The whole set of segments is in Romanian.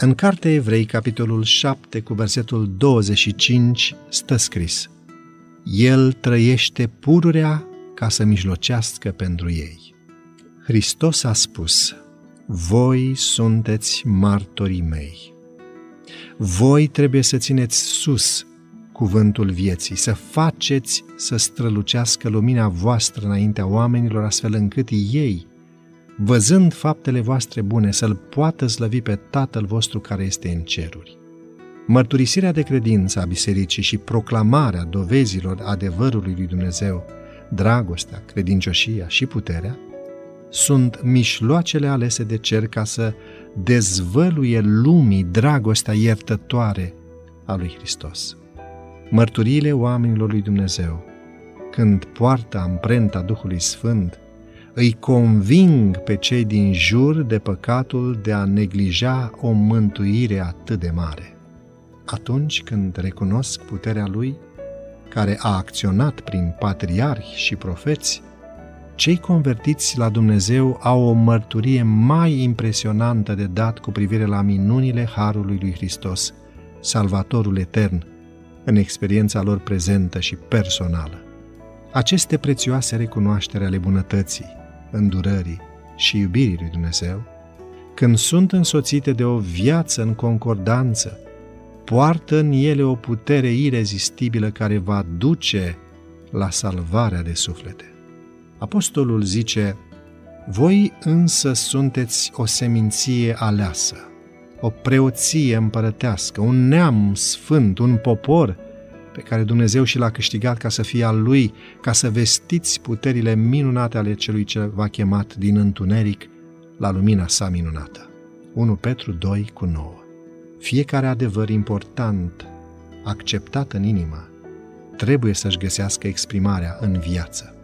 În Cartea Evrei, capitolul 7, cu versetul 25, stă scris El trăiește pururea ca să mijlocească pentru ei. Hristos a spus, voi sunteți martorii mei. Voi trebuie să țineți sus cuvântul vieții, să faceți să strălucească lumina voastră înaintea oamenilor, astfel încât ei, văzând faptele voastre bune, să-L poată slăvi pe Tatăl vostru care este în ceruri. Mărturisirea de credință a bisericii și proclamarea dovezilor adevărului lui Dumnezeu, dragostea, credincioșia și puterea, sunt mișloacele alese de cer ca să dezvăluie lumii dragostea iertătoare a lui Hristos. Mărturiile oamenilor lui Dumnezeu, când poartă amprenta Duhului Sfânt, îi conving pe cei din jur de păcatul de a neglija o mântuire atât de mare. Atunci când recunosc puterea Lui, care a acționat prin patriarhi și profeți, cei convertiți la Dumnezeu au o mărturie mai impresionantă de dat cu privire la minunile Harului lui Hristos, Salvatorul Etern, în experiența lor prezentă și personală. Aceste prețioase recunoaștere ale bunătății, îndurării și iubirii lui Dumnezeu, când sunt însoțite de o viață în concordanță, poartă în ele o putere irezistibilă care va duce la salvarea de suflete. Apostolul zice, voi însă sunteți o seminție aleasă, o preoție împărătească, un neam sfânt, un popor pe care Dumnezeu și l-a câștigat ca să fie al lui, ca să vestiți puterile minunate ale celui ce v-a chemat din întuneric la lumina sa minunată. 1 Petru 2 cu 9 Fiecare adevăr important, acceptat în inimă, trebuie să-și găsească exprimarea în viață.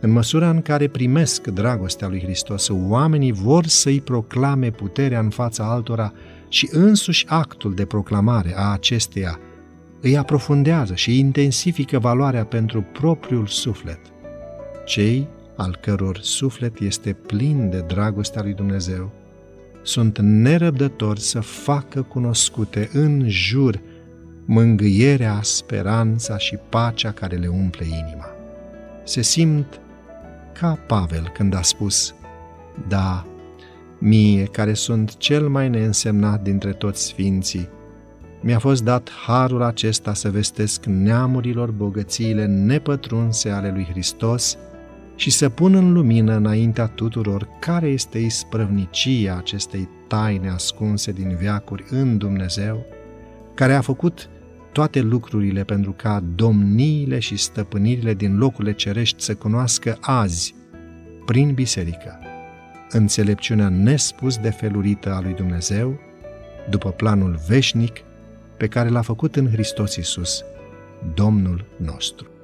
În măsura în care primesc dragostea lui Hristos, oamenii vor să-i proclame puterea în fața altora și însuși actul de proclamare a acesteia îi aprofundează și intensifică valoarea pentru propriul suflet. Cei al căror suflet este plin de dragostea lui Dumnezeu sunt nerăbdători să facă cunoscute în jur mângâierea, speranța și pacea care le umple inima. Se simt ca Pavel când a spus, Da, mie care sunt cel mai neînsemnat dintre toți sfinții, mi-a fost dat harul acesta să vestesc neamurilor bogățiile nepătrunse ale lui Hristos și să pun în lumină înaintea tuturor care este isprăvnicia acestei taine ascunse din viacuri în Dumnezeu, care a făcut toate lucrurile pentru ca domniile și stăpânirile din locurile cerești să cunoască azi, prin biserică, înțelepciunea nespus de felurită a lui Dumnezeu, după planul veșnic pe care l-a făcut în Hristos Iisus, Domnul nostru.